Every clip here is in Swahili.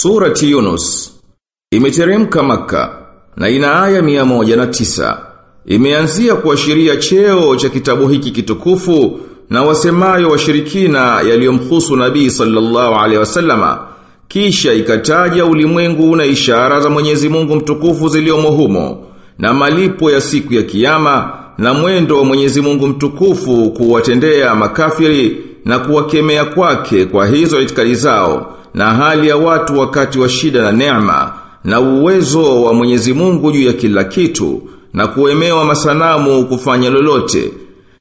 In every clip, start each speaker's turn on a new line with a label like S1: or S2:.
S1: Surati Yunus imeteremka maka na ina aya mia moja na tisa. Imeanzia kuashiria cheo cha kitabu hiki kitukufu na wasemayo washirikina yaliyomhusu Nabii sallallahu alaihi wasallama. Kisha ikataja ulimwengu na ishara za Mwenyezi Mungu mtukufu ziliomo humo na malipo ya siku ya kiyama na mwendo wa Mwenyezi Mungu mtukufu kuwatendea makafiri na kuwakemea kwake kwa hizo itikadi zao na hali ya watu wakati wa shida na neema na uwezo wa Mwenyezi Mungu juu ya kila kitu na kuemewa masanamu kufanya lolote.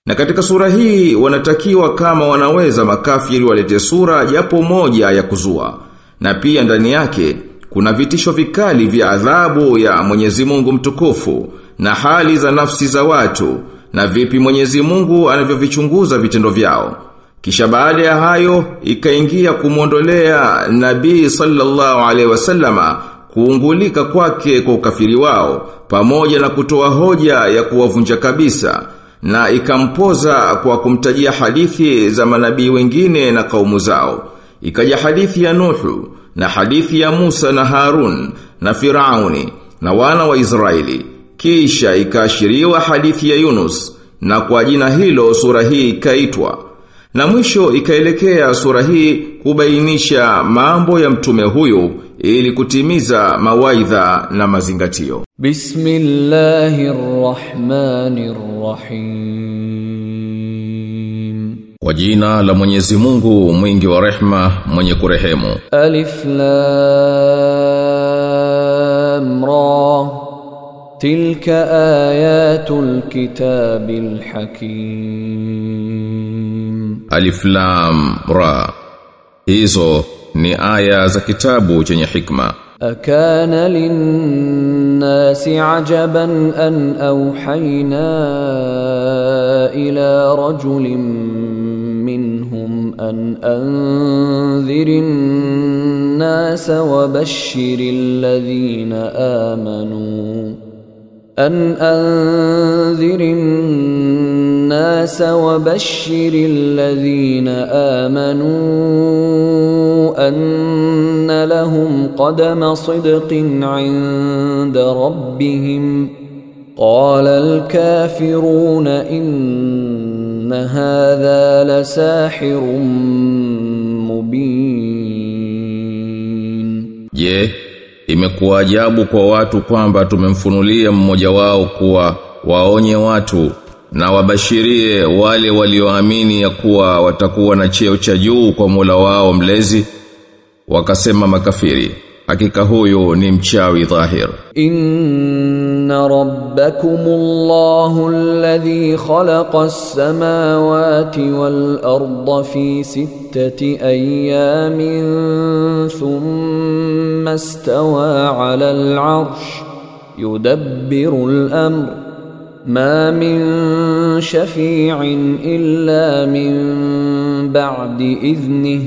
S1: Na katika sura hii wanatakiwa kama wanaweza makafiri walete sura japo moja ya kuzua. Na pia ndani yake kuna vitisho vikali vya adhabu ya Mwenyezi Mungu mtukufu na hali za nafsi za watu na vipi Mwenyezi Mungu anavyovichunguza vitendo vyao. Kisha baada ya hayo ikaingia kumwondolea Nabii sallallahu alaihi wasallama kuungulika kwake kwa ukafiri wao pamoja na kutoa hoja ya kuwavunja kabisa na ikampoza kwa kumtajia hadithi za manabii wengine na kaumu zao. Ikaja hadithi ya Nuhu na hadithi ya Musa na Harun na Firauni na wana wa Israeli. Kisha ikaashiriwa hadithi ya Yunus na kwa jina hilo sura hii ikaitwa. Na mwisho ikaelekea sura hii kubainisha mambo ya mtume huyu ili kutimiza mawaidha na mazingatio.
S2: Bismillahirrahmanirrahim.
S3: Kwa jina la Mwenyezi Mungu mwingi wa rehma mwenye kurehemu.
S2: Alif Lam Ra. Tilka ayatul kitabil hakim.
S3: Alif Lam Ra. Hizo ni aya za kitabu chenye hikma.
S2: أكان للناس عجبا أن أوحينا إلى رجل منهم أن أنذر الناس وبشر الذين آمنوا أن أنذر الناس وبشر الذين آمنوا أن لهم قدم صدق عند ربهم. قال الكافرون إن هذا لساحر مبين.
S3: Je, imekuwa ajabu kwa watu kwamba tumemfunulia mmoja wao kuwa waonye watu na wabashirie wale walioamini ya kuwa watakuwa na cheo cha juu kwa Mola wao mlezi wakasema makafiri hakika huyu ni mchawi dhahir
S2: إن ربكم الله الذي خلق السماوات والأرض في ستة أيام ثم استوى على العرش يدبر الأمر ما من شفيع إلا من بعد إذنه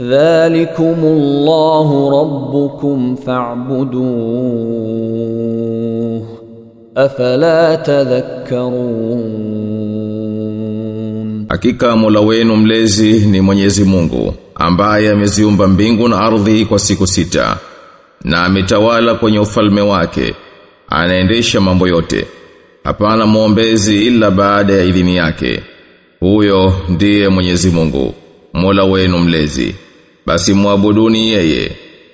S2: ذلكم الله ربكم فاعبدوه أفلا تذكرون
S3: Hakika Mola wenu mlezi ni Mwenyezi Mungu ambaye ameziumba mbingu na ardhi kwa siku sita na ametawala kwenye ufalme wake anaendesha mambo yote Hapana muombezi ila baada ya idhini yake. Huyo ndiye Mwenyezi Mungu, Mola wenu mlezi. Basi mwabuduni yeye.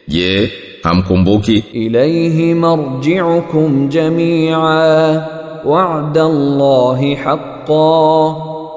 S3: Je, hamkumbuki?
S2: Ilaihi marji'ukum jami'a wa'da llahi haqa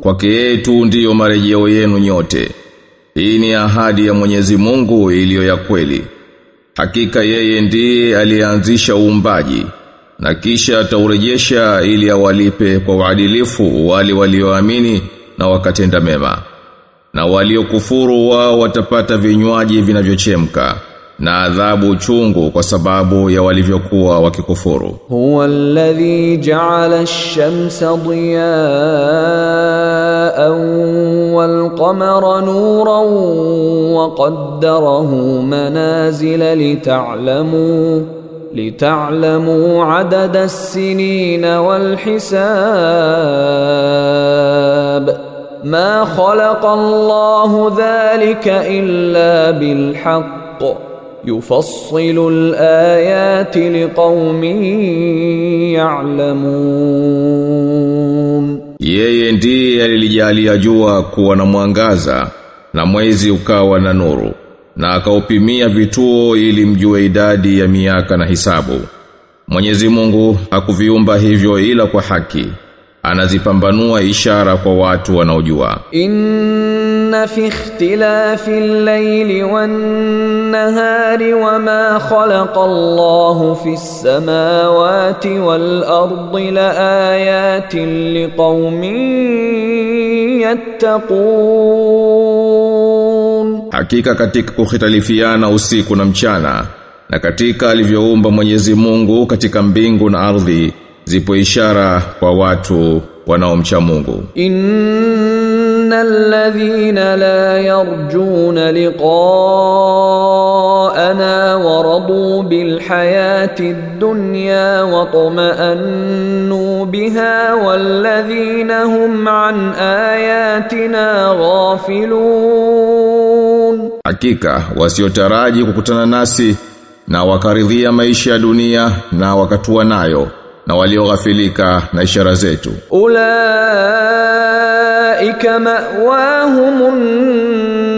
S3: Kwake yeye tu ndiyo marejeo yenu nyote. Hii ni ahadi ya Mwenyezi Mungu iliyo ya kweli. Hakika yeye ndiye aliyeanzisha uumbaji na kisha ataurejesha ili awalipe kwa uadilifu wale walioamini na wakatenda mema. Na waliokufuru wao watapata vinywaji vinavyochemka na adhabu chungu kwa sababu ya walivyokuwa wakikufuru.
S2: Huwa alladhi ja'ala ash-shamsa diya'an wal qamara nuran wa qaddarahu manazila lita'lamu لتعلموا wal hisab. Ma khalaqa Allahu dhalika illa bil haqq. yufassilu alayati liqaumin ya'lamun,
S3: yeye ndiye alilijalia jua kuwa na mwangaza na mwezi ukawa na nuru na akaupimia vituo ili mjue idadi ya miaka na hisabu. Mwenyezi Mungu hakuviumba hivyo ila kwa haki anazipambanua ishara kwa watu wanaojua.
S2: Inna fi ikhtilafi al-layli wama khalaqa Allahu fi as-samawati laayatin liqaumin yattaqun.
S3: Hakika katika kukhitalifiana usiku na mchana na katika alivyoumba Mwenyezi Mungu katika mbingu na ardhi zipo ishara kwa watu wanaomcha Mungu.
S2: Innal ladhina la yarjuna liqa'ana wa radu bil hayati dunya wa tuma'annu biha wal ladhina hum an ayatina ghafilun,
S3: hakika wasiotaraji kukutana nasi na wakaridhia maisha ya dunia na wakatua nayo na walioghafilika na ishara zetu.
S2: Ulaika ma'wahumun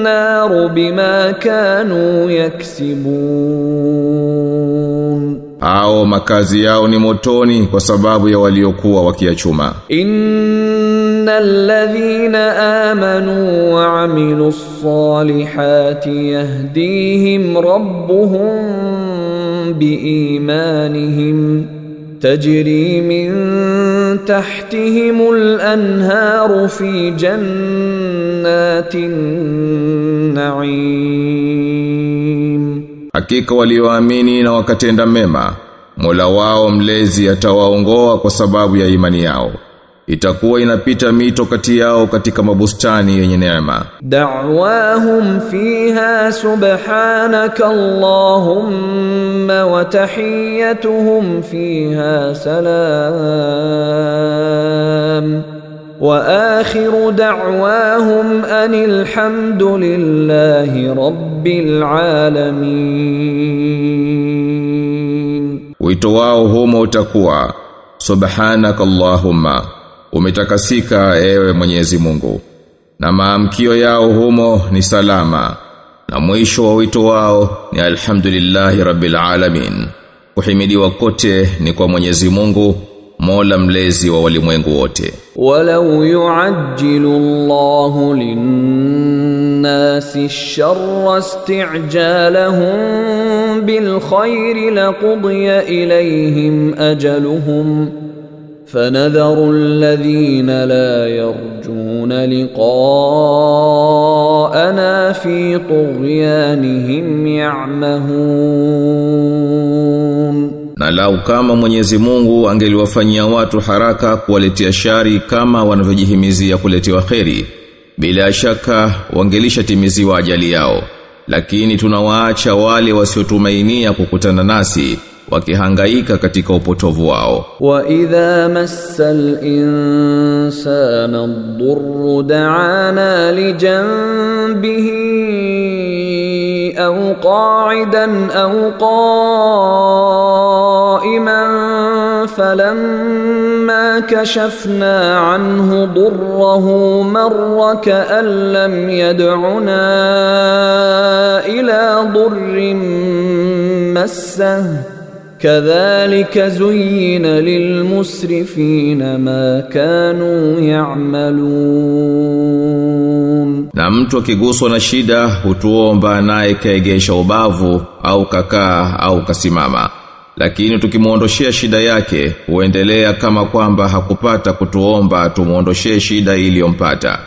S2: nar bima kanu yaksibun.
S3: Au makazi yao ni motoni kwa sababu ya waliokuwa wakiachuma.
S2: Innal amanu wa salihati yahdihim rabbuhum biimanihim تجري من تحتهم الأنهار في جنات النعيم
S3: Hakika walioamini na wakatenda mema, Mola wao mlezi atawaongoa kwa sababu ya imani yao. itakuwa inapita mito kati yao katika mabustani yenye neema.
S2: Da'wahum fiha subhanaka allahumma wa tahiyyatuhum fiha salam. Wa akhiru da'wahum anil rabbil alamin.
S3: Wito wao humo utakuwa subhanaka allahumma umetakasika ewe Mwenyezi Mungu na maamkio yao humo ni salama na mwisho wa wito wao ni alhamdulillahi rabbil alamin kuhimidiwa kote ni kwa Mwenyezi Mungu Mola mlezi wa walimwengu wote.
S2: Walau yuajilu Allahu linnasi shar stijalahum bilkhairi laqudya bil ilayhim ajaluhum فنذر الذين لا يرجون لقاءنا في طغيانهم يعمهون
S3: Na lau kama Mwenyezi Mungu angeliwafanyia watu haraka kuwaletea shari kama wanavyojihimizia kuletewa kheri, bila shaka wangelishatimiziwa ajali yao. Lakini tunawaacha wale wasiotumainia kukutana nasi wakihangaika katika upotovu wao.
S2: وإذا مس الإنسان الضر دعانا لجنبه أو قاعدا أو قائما فلما كشفنا عنه ضره مر كأن لم يدعنا إلى ضر مسه Kadhalika zuyina lilmusrifina ma kanu ya'malun,
S3: na mtu akiguswa na shida hutuomba naye kaegesha ubavu au kakaa au kasimama, lakini tukimwondoshea shida yake huendelea kama kwamba hakupata kutuomba tumwondoshee shida iliyompata.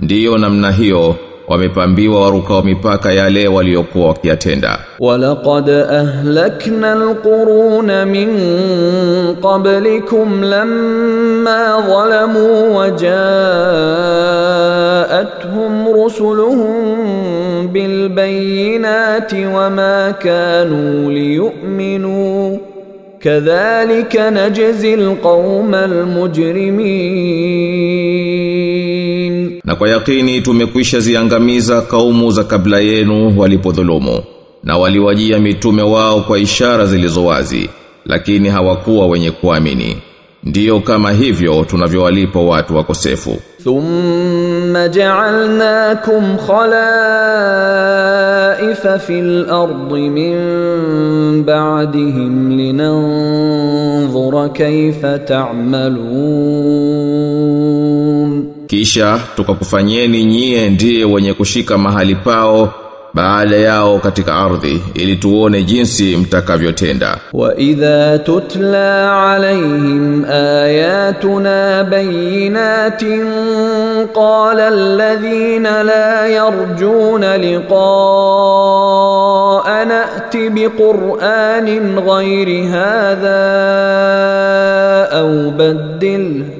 S3: Ndiyo namna hiyo wamepambiwa warukao mipaka yale waliokuwa wakiyatenda
S2: ولقد أهلكنا القرون من قبلكم لما ظلموا وجاءتهم رسلهم بالبينات وما كانوا ليؤمنوا كذلك نجزي القوم المجرمين
S3: Na kwa yakini tumekwisha ziangamiza kaumu za kabla yenu walipodhulumu na waliwajia mitume wao kwa ishara zilizowazi lakini hawakuwa wenye kuamini. Ndiyo kama hivyo tunavyowalipa watu wakosefu.
S2: Thumma ja'alnakum khalaifa fil ardi min ba'dihim linanzura kayfa ta'malun
S3: kisha tukakufanyeni nyie ndiye wenye kushika mahali pao baada yao katika ardhi ili tuone jinsi mtakavyotenda.
S2: Wa idha tutla alaihim ayatuna bayinatin qala alladhina la yarjuna liqa'ana ati biqur'anin ghairi hadha au badilhu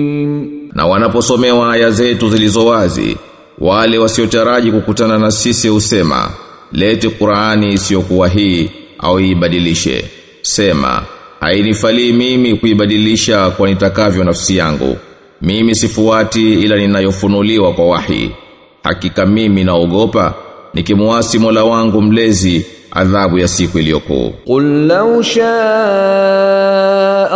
S3: na wanaposomewa aya zetu zilizo wazi wale wasiotaraji kukutana na sisi husema lete Qur'ani isiyokuwa hii au ibadilishe. Sema hainifalii mimi kuibadilisha kwa nitakavyo nafsi yangu. Mimi sifuati ila ninayofunuliwa kwa wahi. Hakika mimi naogopa nikimuasi Mola wangu mlezi adhabu ya siku iliyokuu
S2: qul law shaa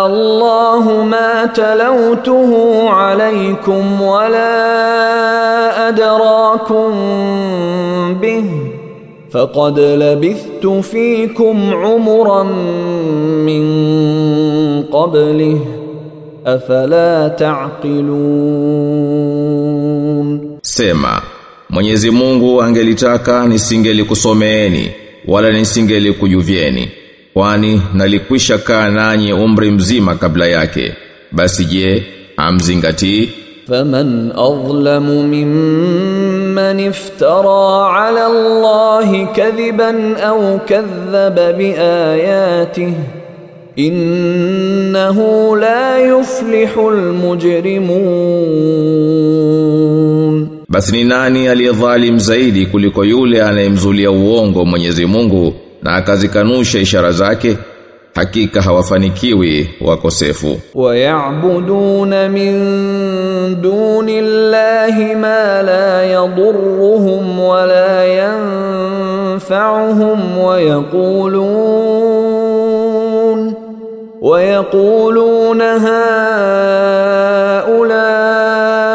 S2: Allahu ma talawtuhu alaykum wala adrakum bihi faqad labithtu fikum umran min qablihi afala taqilun.
S3: Sema Mwenyezi Mungu angelitaka nisingelikusomeeni wala nisingelikujuvieni kwani nalikwisha kaa nanyi umri mzima kabla yake. Basi je, amzingatii?
S2: فمن أظلم ممن افترى على الله كذبا أو كذب بآياته إنه لا يفلح المجرمون
S3: Basi ni nani aliyedhalim zaidi kuliko yule anayemzulia uongo Mwenyezi Mungu na akazikanusha ishara zake? hakika hawafanikiwi wakosefu.
S2: Wayabuduna min duni Allahi ma la yadurruhum wa la yanfa'uhum wa yaqulun haulai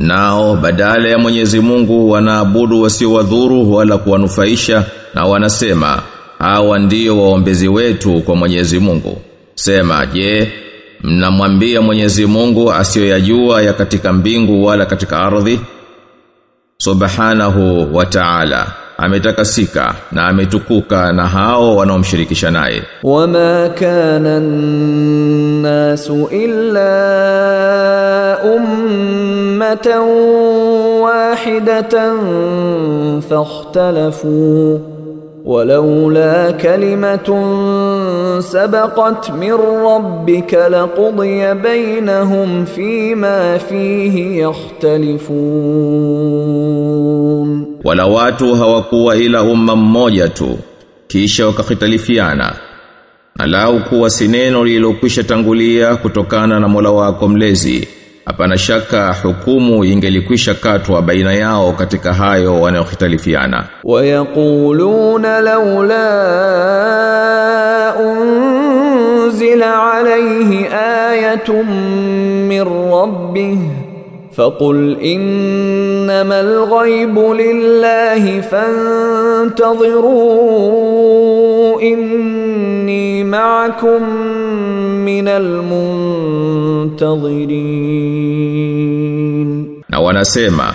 S3: Nao badala ya Mwenyezi Mungu wanaabudu wasiowadhuru wala kuwanufaisha na wanasema hawa ndio waombezi wetu kwa Mwenyezi Mungu. Sema je, mnamwambia Mwenyezi Mungu asiyoyajua ya katika mbingu wala katika ardhi? Subhanahu wa Ta'ala ametakasika na ametukuka na hao wanaomshirikisha naye.
S2: وما كان الناس إلا أمة واحدة فاختلفوا ولولا كلمة سبقت من ربك لقضي بينهم فيما فيه يختلفون
S3: Wala watu hawakuwa ila umma mmoja tu kisha wakahitalifiana Na lau kuwa si neno lililokwisha tangulia kutokana na Mola wako mlezi, hapana shaka hukumu ingelikwisha katwa baina yao katika hayo wanayokhitalifiana
S2: wayaquluna laula unzila alayhi ayatun min rabbih. فقل إنما الغيب لله فانتظروا إني معكم من المنتظرين
S3: Na wanasema,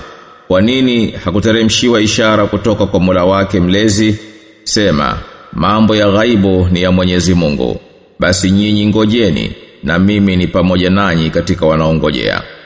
S3: kwa nini hakuteremshiwa ishara kutoka kwa Mola wake mlezi? Sema, mambo ya ghaibu ni ya Mwenyezi Mungu. Basi nyinyi ngojeni na mimi ni pamoja nanyi katika wanaongojea.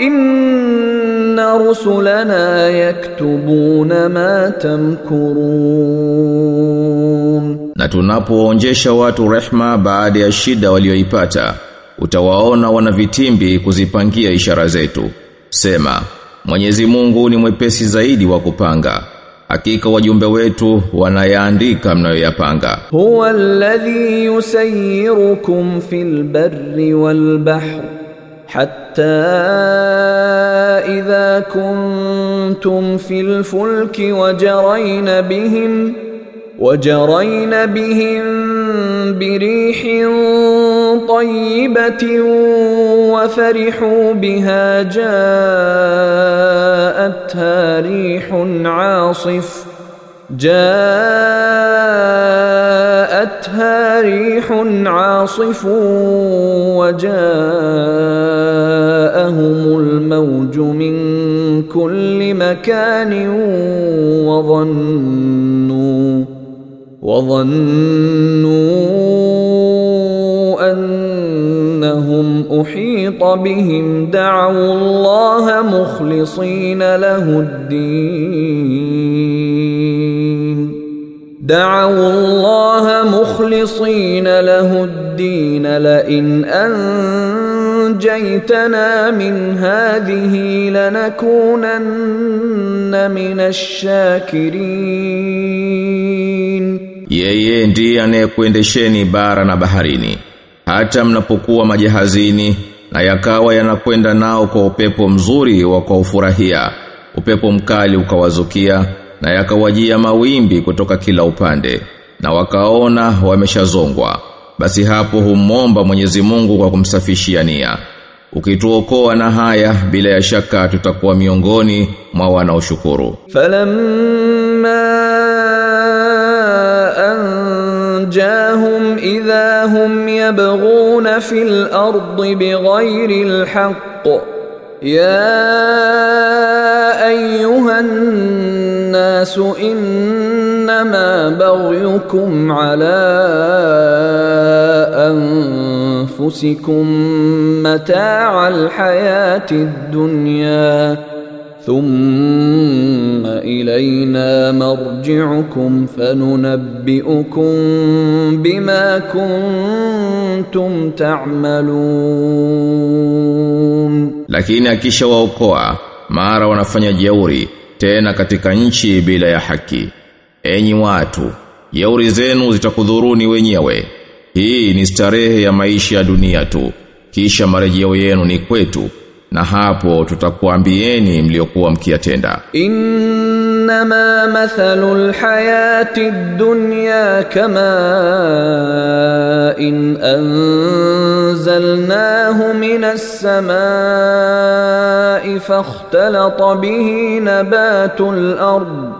S2: inna rusulana yaktubuna ma tamkurun,
S3: na tunapoonjesha watu rehma baada ya shida walioipata utawaona wana vitimbi kuzipangia ishara zetu. Sema, Mwenyezi Mungu ni mwepesi zaidi wa kupanga. Hakika wajumbe wetu wanayaandika mnayoyapanga.
S2: Huwa alladhi yusayirukum fil barri wal bahri حتى إذا كنتم في الفلك وجرين بهم وجرين بهم بريح طيبة وفرحوا بها جاءتها ريح عاصف جاءتها ريح عاصف وجاءهم الموج من كل مكان وظنوا وظنوا أنهم أحيط بهم دعوا الله مخلصين له الدين. دعوا الله مخلصين له الدين لئن أنجيتنا من هذه لنكونن من الشاكرين
S3: Yeye ndiye anayekuendesheni bara na baharini. Hata mnapokuwa majahazini na yakawa yanakwenda nao kwa upepo mzuri wa kwa ufurahia. Upepo mkali ukawazukia na yakawajia mawimbi kutoka kila upande. na wakaona wameshazongwa. Basi hapo humomba Mwenyezi Mungu kwa kumsafishia nia. Ukituokoa na haya bila ya shaka tutakuwa miongoni mwa wanaoshukuru.
S2: Falamma anjahum idha hum yabghuna fil ardi bighayri alhaq ya ayuha an-nas inna إنما بغيكم على أنفسكم متاع الحياة الدنيا ثم إلينا مرجعكم فننبئكم بما كنتم تعملون
S3: Lakini akisha waokoa mara wanafanya jeuri tena katika nchi bila ya haki. enyi watu yauri zenu zitakudhuruni wenyewe. Hii ni starehe ya maisha ya dunia tu. Kisha marejeo yenu ni kwetu na hapo tutakuambieni mliokuwa mkiyatenda.
S2: Innama mathalul hayati dunya kama in anzalnahu minas samai fakhtalata bihi nabatul ardh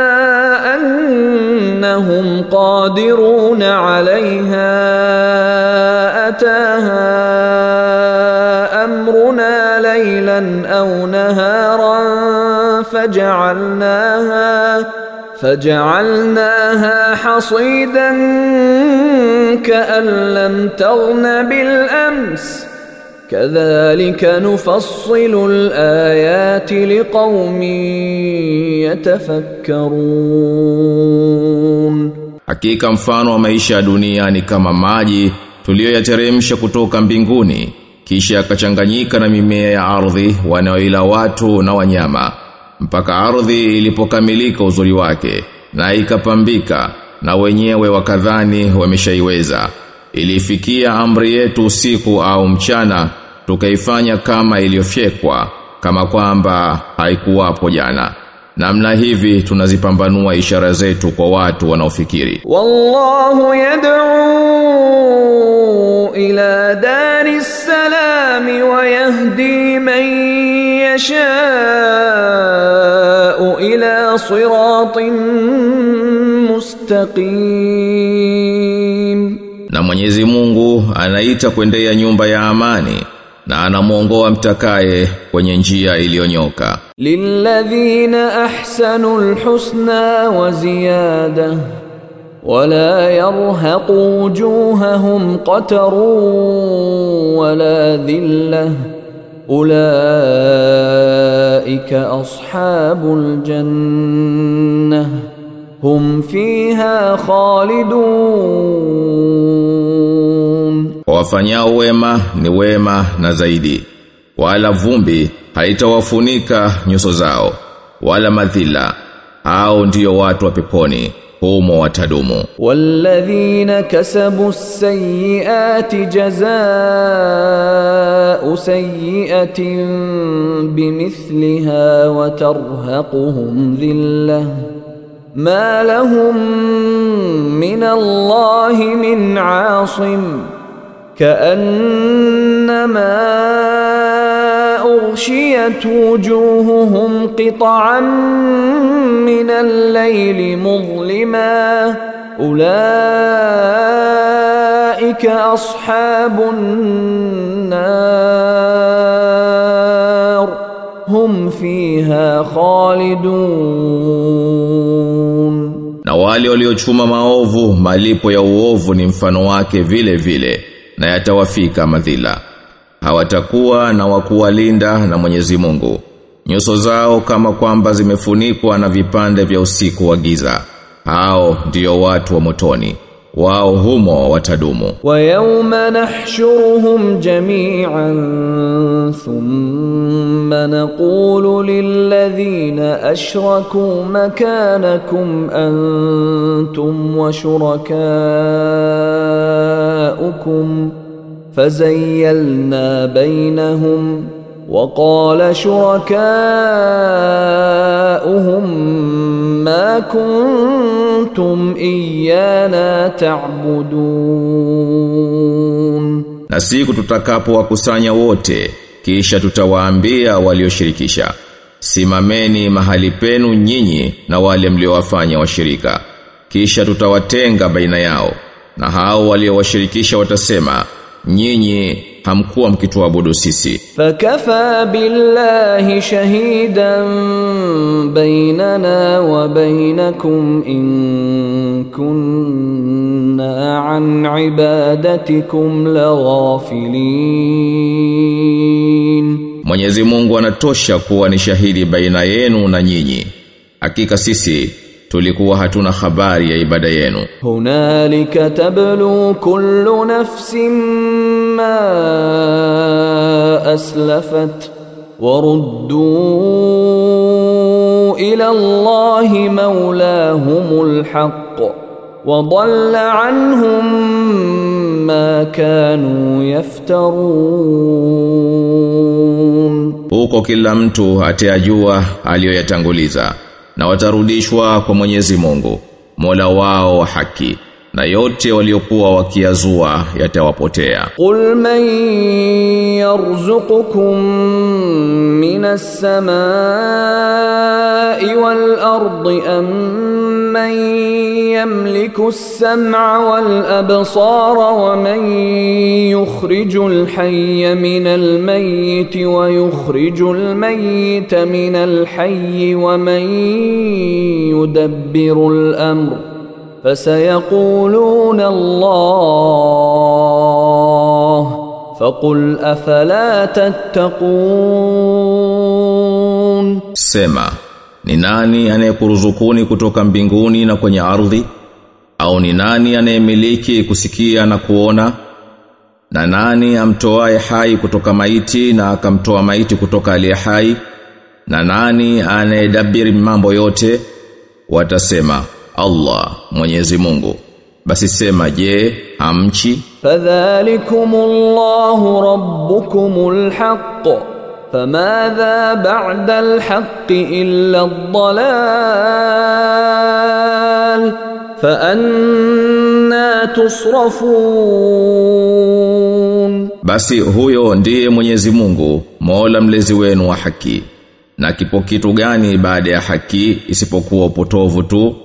S2: أنهم قادرون عليها أتاها أمرنا ليلا أو نهارا فجعلناها فجعلناها حصيدا كأن لم تغن بالأمس Kadhalika nufassilu alayati liqaumin yatafakkarun,
S3: hakika mfano wa maisha ya dunia ni kama maji tuliyoyateremsha kutoka mbinguni kisha akachanganyika na mimea ya ardhi wanaoila watu na wanyama mpaka ardhi ilipokamilika uzuri wake na ikapambika na wenyewe wakadhani wameshaiweza. Ilifikia amri yetu usiku au mchana tukaifanya kama iliyofyekwa kama kwamba haikuwapo jana. Namna hivi tunazipambanua ishara zetu kwa watu wanaofikiri.
S2: Wallahu yad'u ila daris salam wa yahdi man yasha'u ila siratin mustaqim.
S3: Na Mwenyezi Mungu anaita kuendea nyumba ya amani. na anamuongoa mtakaye kwenye njia iliyonyoka
S2: للذين أحسنوا الحسنى وزيادة ولا يرهق وجوههم قتر ولا ذلة أولئك أصحاب الجنة هم فيها خالدون
S3: Kwa wafanyao wema ni wema na zaidi wala vumbi haitawafunika nyuso zao wala madhila au ndiyo watu wa peponi humo watadumu
S2: والذين كسبوا السيئات جزاء سيئة بمثلها وترهقهم ذلة ما لهم من الله من عاصم كأنما أغشيت وجوههم قطعا من الليل مظلما أولئك أصحاب النار hum fiha khalidun.
S3: Na wale waliochuma maovu malipo ya uovu ni mfano wake vile vile na yatawafika madhila. Hawatakuwa na wakuwalinda na Mwenyezi Mungu. Nyuso zao kama kwamba zimefunikwa na vipande vya usiku wa giza. Hao ndio watu wa motoni. wao humo watadumu
S2: ويوم نحشرهم جميعا ثم نقول للذين أشركوا مكانكم أنتم وشركاؤكم فزيلنا بينهم وقال شركاؤهم ما كنتم إيانا تعبدون
S3: na siku tutakapowakusanya wote kisha tutawaambia walioshirikisha simameni mahali penu nyinyi na wale mliowafanya washirika kisha tutawatenga baina yao na hao waliowashirikisha watasema nyinyi hamkuwa mkituabudu sisi.
S2: Fakafa billahi shahidan bainana wa bainakum in kunna an ibadatikum laghafilin
S3: Mwenyezi Mungu anatosha kuwa ni shahidi baina yenu na nyinyi. Hakika sisi tulikuwa hatuna habari ya ibada yenu
S2: هنالك تبلو كل نفس ما أسلفت وردوا إلى الله مولاهم الحق وضل عنهم ما كانوا يفترون
S3: huko kila mtu atayajua aliyoyatanguliza na watarudishwa kwa Mwenyezi Mungu Mola wao wa haki na yote waliokuwa wakiazua yatawapotea
S2: قل من يرزقكم من السماء والأرض أم من يملك السمع والأبصار ومن يخرج الحي من الميت ويخرج الميت من الحي ومن يدبر الأمر fasayaquluna Allah faqul afala tattaqun,
S3: sema ni nani anayekuruzukuni kutoka mbinguni na kwenye ardhi? Au ni nani anayemiliki kusikia na kuona? Na nani amtoaye hai kutoka maiti na akamtoa maiti kutoka aliye hai? Na nani anayedabiri mambo yote? Watasema Allah Mwenyezi Mungu. Basi sema je hamchi?
S2: Fadhalikumullahu rabbukumul haqq. Famadha ba'da alhaqq illa ad-dalal fa anna tusrafun.
S3: Basi huyo ndiye Mwenyezi Mungu Mola mlezi wenu wa haki. Na kipo kitu gani baada ya haki isipokuwa upotovu tu?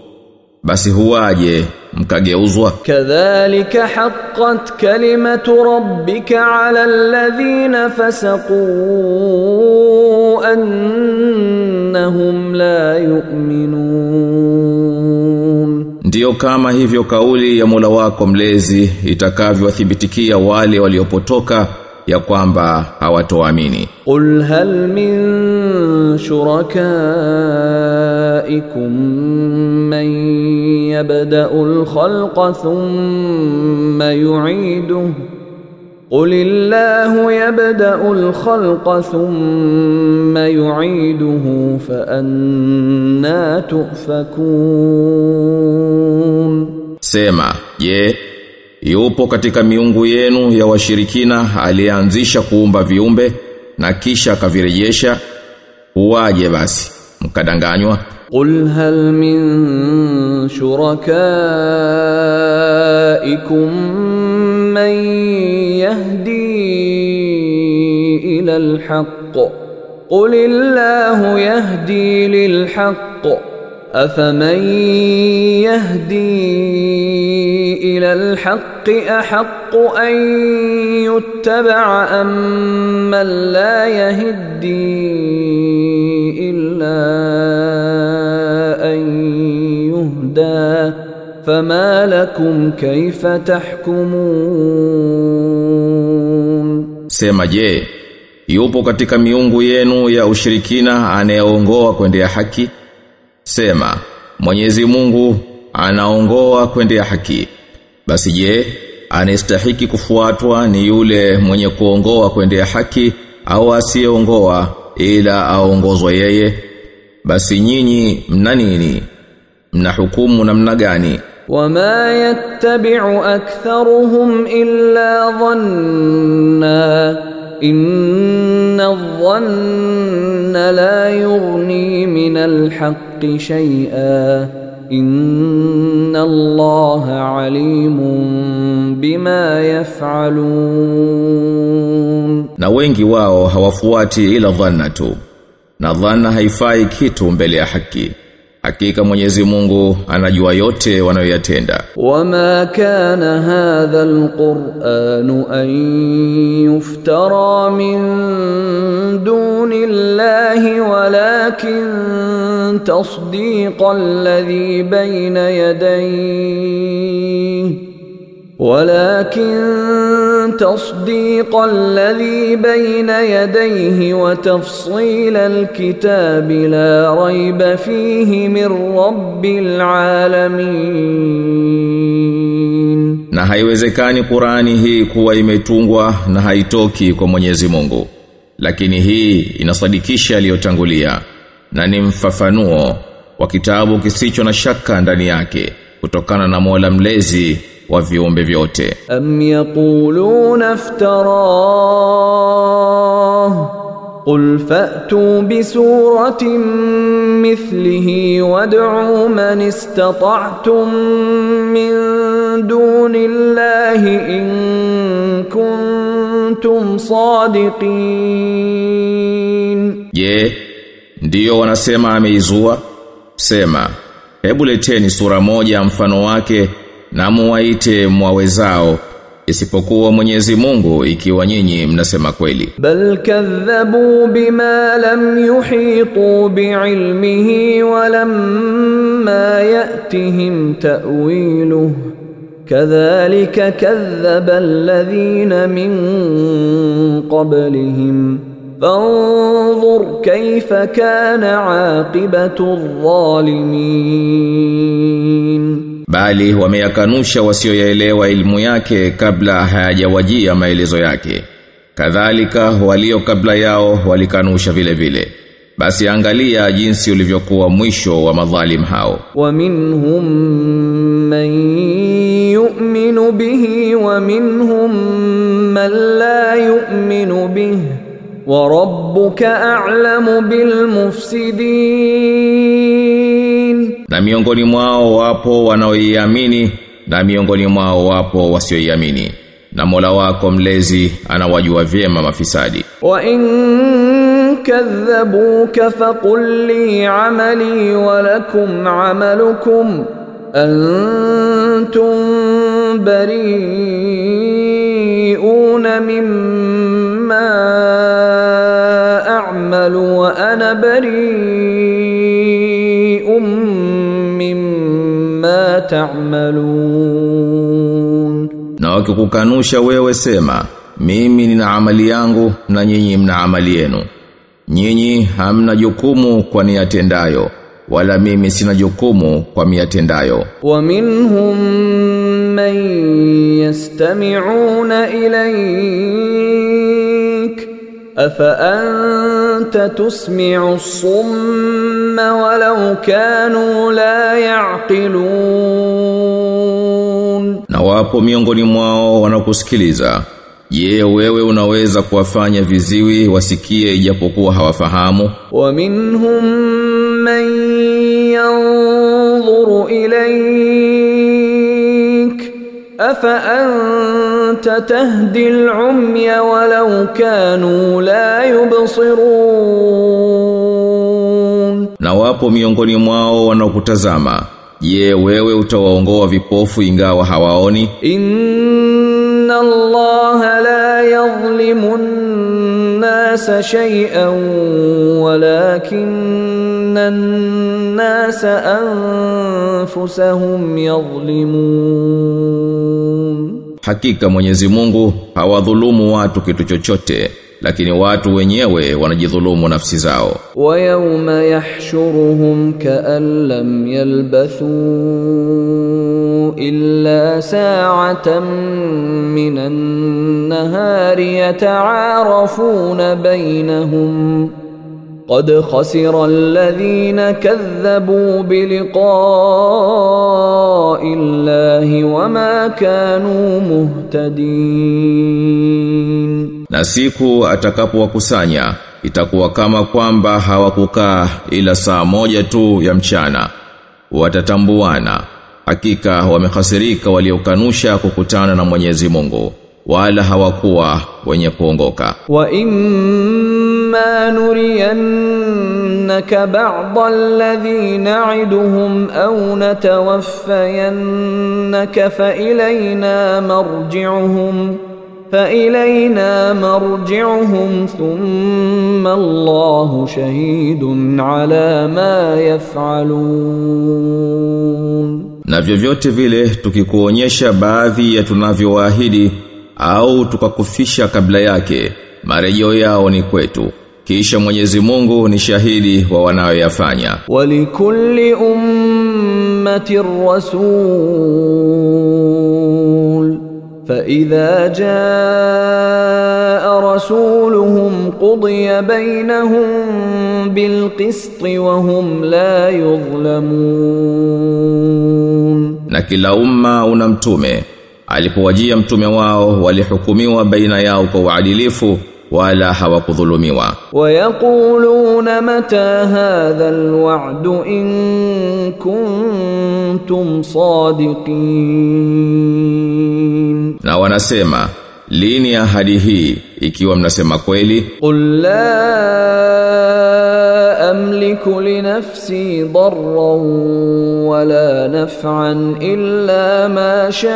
S3: basi huwaje mkageuzwa?
S2: Kadhalika haqqat kalimatu rabbika ala alladhina fasaqu annahum la yu'minun.
S3: Ndiyo kama hivyo kauli ya mula wako mlezi itakavyothibitikia wale waliopotoka ya kwamba hawatoamini
S2: qul hal min shurakaikum man yabda'u al-khalqa thumma yu'idu قل الله يبدا الخلق ثم يعيده فانا تؤفكون
S3: سما يه Yupo katika miungu yenu ya washirikina alianzisha kuumba viumbe na kisha akavirejesha. Uwaje basi mkadanganywa?
S2: Qul hal min shurakaikum man yahdi ila al-haqq. Qul illahu yahdi افمن يهدي الى الحق احق ان يتبع ام من لا يهدي الا ان يهدى فما لكم كيف تحكمون
S3: Sema je, yupo katika miungu yenu ya ushirikina anayeongoa kwendea haki? Sema, Mwenyezi Mungu anaongoa kwendea haki. Basi je, anastahiki kufuatwa ni yule mwenye kuongoa kwendea haki au asiyeongoa ila aongozwa yeye? Basi nyinyi mna nini? Mna hukumu namna gani?
S2: وما يتبع اكثرهم الا ظنا ان الظن لا يغني من الحق شيئا ان الله عليم بما يفعلون
S3: Na wengi wao hawafuati ila dhanna tu. Na dhanna haifai kitu mbele ya haki. Hakika Mwenyezi Mungu anajua yote wanayoyatenda.
S2: Wama kana hadha alquran an yuftara min duni Allahi walakin tasdiqa alladhi bayna yadayhi ولكن تصديق الذي بين يديه وتفصيل الكتاب لا ريب فيه من رب العالمين
S3: Na haiwezekani Qur'ani hii kuwa imetungwa na haitoki kwa Mwenyezi Mungu. Lakini hii inasadikisha aliyotangulia na ni mfafanuo wa kitabu kisicho na shaka ndani yake kutokana na Mola mlezi wa viumbe vyote.
S2: أم يقولون افتراه قل فأتوا بسورة مثله وادعوا من استطعتم من دون الله إن كنتم صادقين
S3: Je, ndiyo wanasema ameizua? Sema, hebu leteni sura moja mfano wake na muwaite mwawezao isipokuwa Mwenyezi Mungu ikiwa nyinyi mnasema kweli.
S2: Bal kadhabu bima lam yuhitu biilmihi wa lamma yatihim ta'wilu kadhalika kadhaba alladhina min qablihim فانظر كيف كان عاقبة الظالمين
S3: bali wameyakanusha wasioyaelewa ilmu yake kabla hayajawajia maelezo yake. Kadhalika walio kabla yao walikanusha vile vile. Basi angalia jinsi ulivyokuwa mwisho wa madhalim hao.
S2: Wa minhum man yu'minu bihi wa man la yu'minu bihi. Wa a'lamu bil
S3: Na miongoni mwao wapo wanaoiamini na miongoni mwao wapo wasioiamini. Na Mola wako mlezi anawajua vyema mafisadi.
S2: وإن كذبوك فقل لي عملي ولكم عملكم أنتم بريئون مما أعمل وأنا بريء ta'malun.
S3: Na wakikukanusha wewe sema mimi nina amali yangu na nyinyi mna amali yenu. Nyinyi hamna jukumu kwa niyatendayo wala mimi sina jukumu kwa miyatendayo
S2: wa minhum man yastami'una ilayhi afa anta tusmi'u summa walau kanu la yaqilun
S3: na wapo miongoni mwao wanakusikiliza Je, wewe unaweza kuwafanya viziwi wasikie ijapokuwa hawafahamu?
S2: Wa minhum man yanzuru afaanta tahdi al-umya walau kanu la yubsirun
S3: na wapo miongoni mwao wanaokutazama. Je wewe utawaongoa vipofu ingawa hawaoni?
S2: Inna allaha la yadhlimun الناس شيئا ولكن الناس أنفسهم يظلمون
S3: Hakika Mwenyezi Mungu hawadhulumu watu kitu chochote, lakini watu wenyewe wanajidhulumu nafsi zao
S2: wa yawma yahshuruhum ka'an lam yalbathu illa sa'atan minan nahari yata'arafuna bainahum قد خسر الذين كذبوا بلقاء الله وما كانوا مهتدين
S3: na siku atakapowakusanya itakuwa kama kwamba hawakukaa ila saa moja tu ya mchana. Watatambuana. Hakika wamehasirika waliokanusha kukutana na Mwenyezi Mungu wala hawakuwa wenye kuongoka.
S2: Wa imma nuriyannaka ba'dha alladhi na'iduhum aw natawaffayannaka fa ilayna marji'uhum. فإلينا مرجعهم ثم الله شهيد على ما يفعلون
S3: Na vyovyote vile tukikuonyesha baadhi ya tunavyowaahidi au tukakufisha kabla yake, marejeo yao ni kwetu. Kisha Mwenyezi Mungu ni shahidi wa wanayoyafanya.
S2: ولكل أمة رسول فإذا جاء رسولهم قضي بينهم بالقسط وهم لا يظلمون
S3: Na kila umma una mtume. Alipowajia mtume wao walihukumiwa baina yao kwa uadilifu wala hawakudhulumiwa
S2: ويقولون متى هذا الوعد إن كنتم صادقين
S3: na wanasema lini ahadi hii ikiwa mnasema kweli
S2: قل لا أملك لنفسي ضرا ولا نفعا إلا ما شاء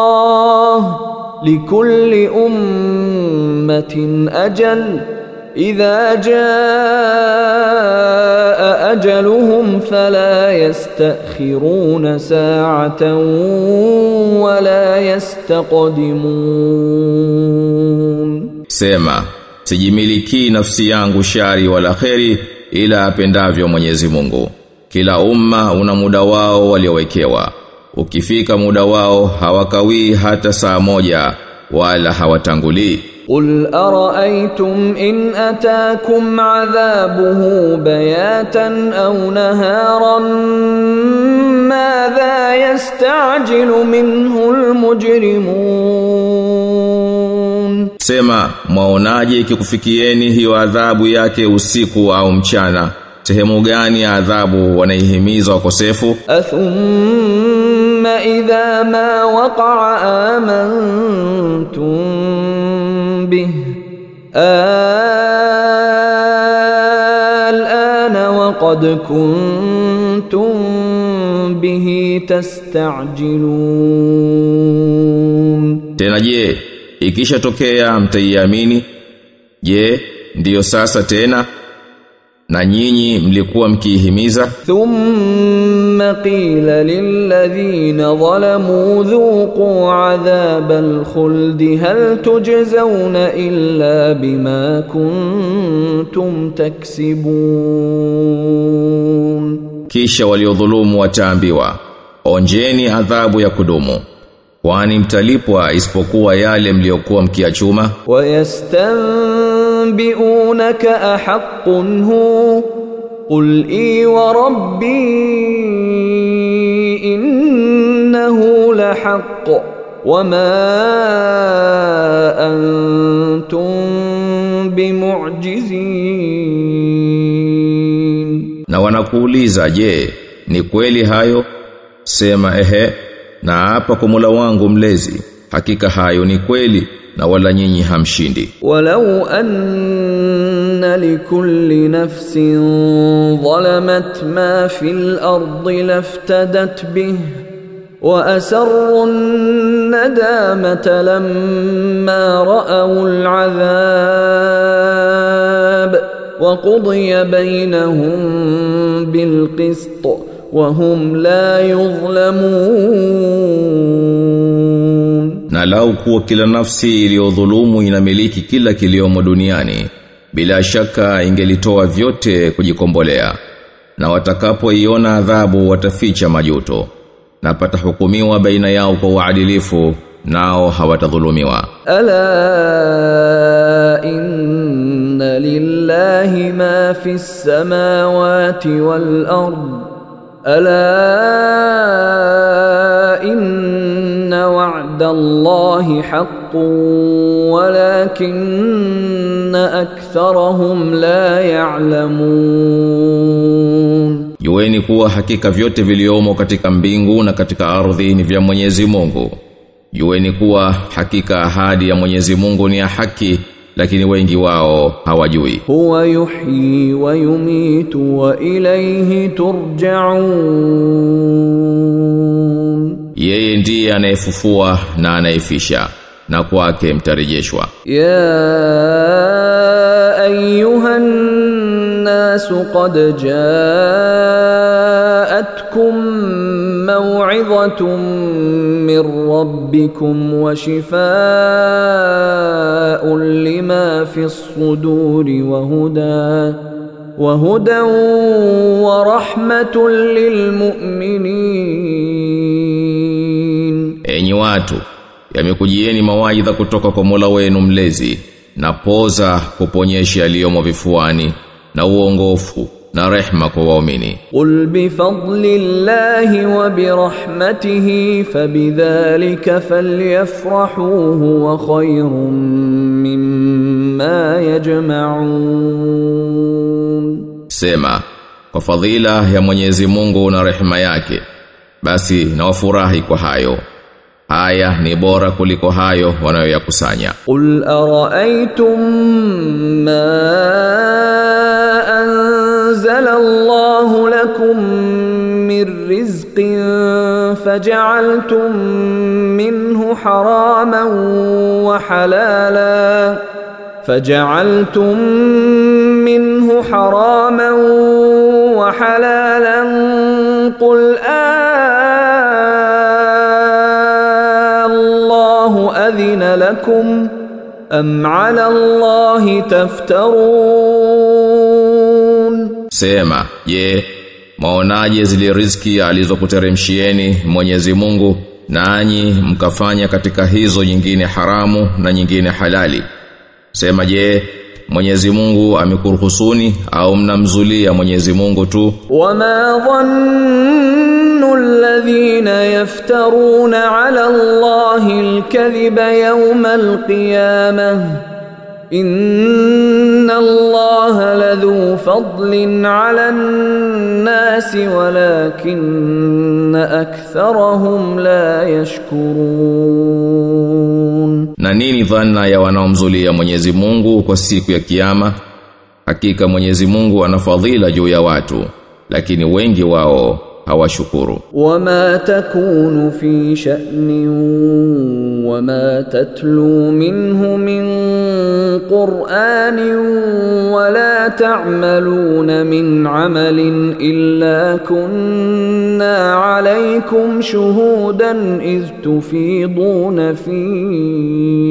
S2: الله لكل أمة أجل idha jaa ajaluhum fala yastakhiruna sa'atan wala yastaqdimun,
S3: sema sijimilikii nafsi yangu shari wala kheri ila apendavyo Mwenyezi Mungu. Kila umma una muda wao waliowekewa. Ukifika muda wao hawakawii hata saa moja wala hawatangulii.
S2: قل أرأيتم إن أتاكم عذابه بياتا أو نهارا ماذا يستعجل منه المجرمون
S3: Sema, mwaonaje ikikufikieni hiyo adhabu yake usiku au mchana? Sehemu gani ya adhabu wanaihimiza wakosefu?
S2: أثم إذا ما وقع آمنتم به الآن وقد كنتم به تستعجلون
S3: Tena je, ikishatokea mtaiamini? Je, ndiyo sasa tena? na nyinyi mlikuwa mkiihimiza?
S2: Thumma qila lilladhina zalamu dhuqu adhabal khuld hal tujzauna illa bima kuntum taksibun.
S3: Kisha waliodhulumu wataambiwa onjeni adhabu ya kudumu. Kwani mtalipwa isipokuwa yale mliokuwa mkiachuma?
S2: Wayastan ويستنبئونك أحق هو قل إي وربي إنه لحق وما أنتم بمعجزين
S3: Na wanakuuliza, je, ni kweli hayo? Sema ehe, na hapa kwa Mola wangu mlezi, hakika hayo ni kweli Na wala nyinyi hamshindi.
S2: ولو أن لكل نفس ظلمت ما في الأرض لافتدت به وأسروا الندامة لما رأوا العذاب وقضي بينهم بالقسط وهم لا يظلمون
S3: na lau kuwa kila nafsi iliyodhulumu inamiliki kila kiliomo duniani bila shaka ingelitoa vyote kujikombolea. Na watakapoiona adhabu wataficha majuto na patahukumiwa baina yao kwa uadilifu nao hawatadhulumiwa.
S2: Ala inna lillahi ma fi samawati wal ard. Ala inna وعد الله حق ولكن أكثرهم لا يعلمون
S3: Jueni kuwa hakika vyote viliomo katika mbingu na katika ardhi ni vya Mwenyezi Mungu. Jueni kuwa hakika ahadi ya Mwenyezi Mungu ni ya haki, lakini wengi wao hawajui.
S2: هو يحيي ويميت وإليه ترجعون
S3: yeye ndiye anayefufua na anayefisha na kwake mtarejeshwa
S2: ya ayuhan nas qad ja'atkum maw'izatun min rabbikum wa shifaa'un lima fi as-suduri wa hudan وهدى ورحمة للمؤمنين
S3: enyi watu yamekujieni mawaidha kutoka kwa Mola wenu mlezi na poza kuponyesha yaliyomo vifuani na uongofu na rehma kwa waumini.
S2: Qul bi fadlillahi wa bi rahmatihi fabidhalika falyafrahu huwa khayrun mimma yajma'un.
S3: Sema kwa fadhila ya Mwenyezi Mungu na rehema yake basi nawafurahi kwa hayo haya ni bora kuliko hayo wanayoyakusanya
S2: qul araaitum ma anzala Allah lakum min rizqin faj'altum minhu haraman wa halala فجعلتم منه حراما وحلالا قل آه أذن لكم أم على الله تفترون
S3: Sema, je, maonaje zile riziki alizokuteremshieni Mwenyezi Mungu nanyi mkafanya katika hizo nyingine haramu na nyingine halali? Sema je, Mwenyezi Mungu amekuruhusuni au mnamzulia Mwenyezi Mungu tu?
S2: وما ظن الذين يفترون على الله الكذب يوم القيامة إن الله لذو فضل على الناس ولكن أكثرهم لا يشكرون
S3: Na nini dhana ya wanaomzulia Mwenyezi Mungu kwa siku ya kiyama? Hakika Mwenyezi Mungu ana fadhila juu ya watu, lakini wengi wao hawashukuru.
S2: وما تكون في شأن وما تتلو منه من قرآن ولا تعملون من عمل إلا كنا عليكم شهودا إذ تفيضون فيه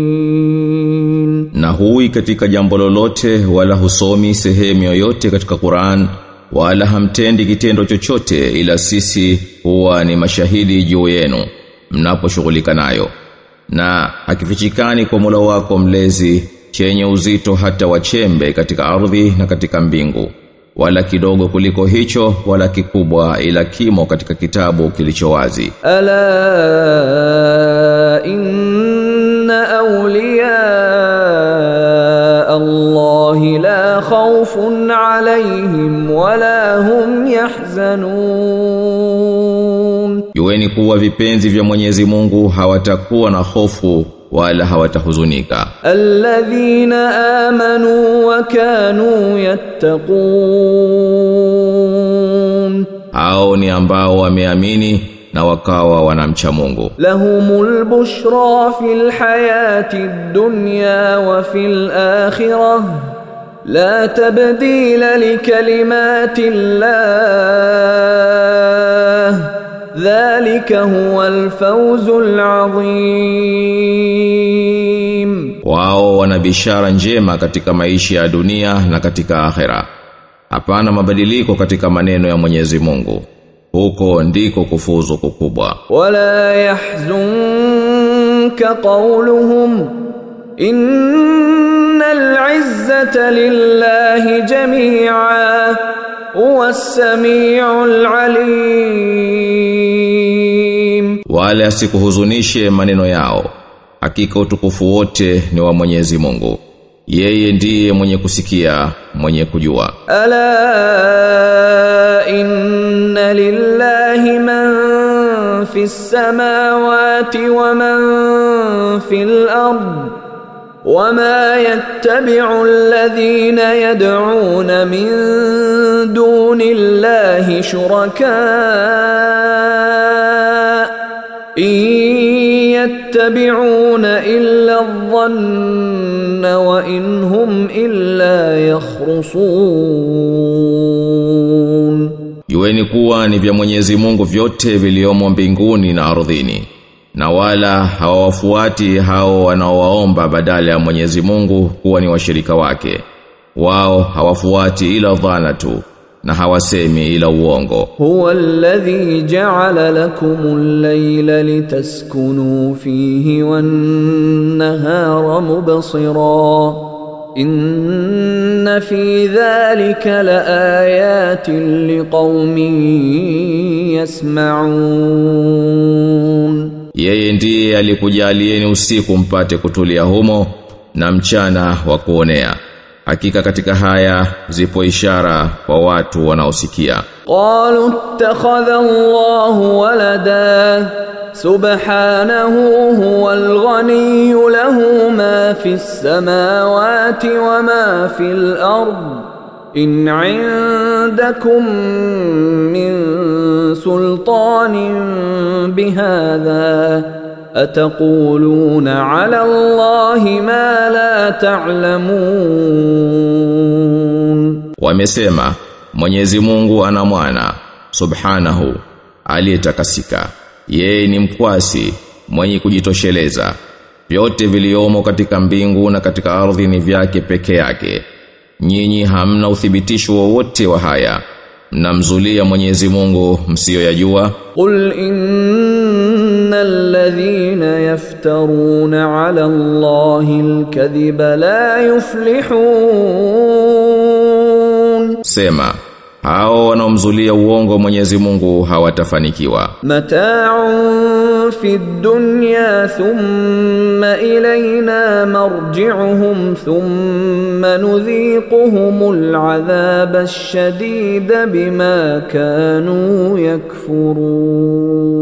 S3: hui katika jambo lolote wala husomi sehemu yoyote katika Qur'an wala hamtendi kitendo chochote ila sisi huwa ni mashahidi juu yenu mnaposhughulika nayo. Na hakifichikani kwa Mola wako mlezi chenye uzito hata wachembe katika ardhi na katika mbingu wala kidogo kuliko hicho wala kikubwa ila kimo katika kitabu kilicho wazi.
S2: Ala inna awliya allahi la khawfun alayhim wala hum yahzanun,
S3: jueni kuwa vipenzi vya Mwenyezi Mungu hawatakuwa na hofu wala hawatahuzunika.
S2: Alladhina amanu wa kanu
S3: hao ni ambao wameamini na wakawa wanamcha Mungu.
S2: Lahumul bushra fil hayati dunya wa fil akhirah la tabdila likalimati llah dhalika huwal fawzul azim,
S3: wao wana bishara njema katika maisha ya dunia na katika akhera. Hapana mabadiliko katika maneno ya Mwenyezi Mungu huko ndiko kufuzu kukubwa.
S2: Wala yahzunka qawluhum innal izzata lillahi jami'a huwa samiul alim.
S3: Wala asikuhuzunishe maneno yao. Hakika utukufu wote ni wa Mwenyezi Mungu. yeye ndiye mwenye kusikia mwenye kujua
S2: ala inna lillahi man fis samawati wa man fil ard وما يتبع الذين يدعون من دون الله شركاء yattabi'una illa dhanna wa in illa yakhrusun,
S3: jueni kuwa ni vya Mwenyezi Mungu vyote viliomo mbinguni na ardhini na wala hawawafuati hao wanaowaomba badala ya Mwenyezi Mungu kuwa ni washirika wake. Wao hawafuati ila dhana tu na hawasemi ila uongo.
S2: Huwa alladhi ja'ala lakumul layla litaskunu fihi wan nahara mubsira. Inna fi dhalika laayatin liqaumin yasma'un.
S3: Yeye ndiye alikujalieni usiku mpate kutulia humo na mchana wa kuonea. hakika katika haya zipo ishara kwa watu wanaosikia
S2: qalu ittakhadha Allahu walada subhanahu huwal ghani lahu ma fis samawati wa ma fil ard in 'indakum min sultanin bihadha ataquluna ala Allahi ma la ta'lamun,
S3: wamesema Mwenyezi Mungu ana mwana subhanahu aliyetakasika, yeye ni mkwasi mwenye kujitosheleza vyote viliyomo katika mbingu na katika ardhi ni vyake peke yake nyinyi hamna uthibitisho wowote wa haya namzulia Mwenyezi Mungu msiyoyajua
S2: qul innal ladhina yaftaruna ala Allahi alkadhiba la yuflihun.
S3: Sema hao wanaomzulia uongo Mwenyezi Mungu hawatafanikiwa.
S2: Mataa'un في الدنيا ثم إلينا مرجعهم ثم نذيقهم العذاب الشديد بما كانوا يكفرون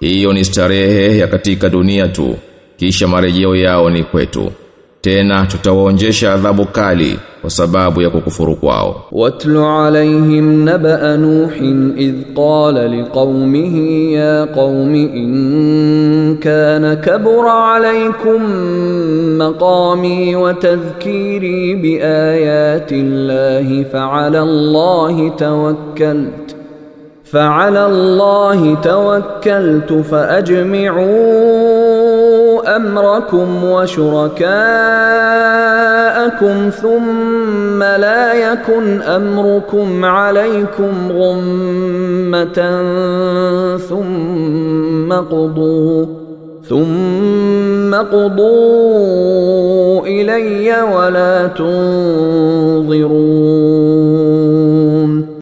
S3: Hiyo ni starehe ya katika dunia tu, kisha marejeo yao ni kwetu. tena tutawaonjesha adhabu kali kwa sababu ya kukufuru kwao
S2: watlu alaihim nabaa nuhin idh qala liqaumihi ya qaumi in kana kabura alaykum maqami wa tadhkiri bi ayati llahi fa'ala allahi tawakkaltu فعلى الله توكلت فأجمعون أمركم وشركاءكم ثم لا يكن أمركم عليكم غمة ثم قضوا ثم قضوا إلي ولا تنظرون.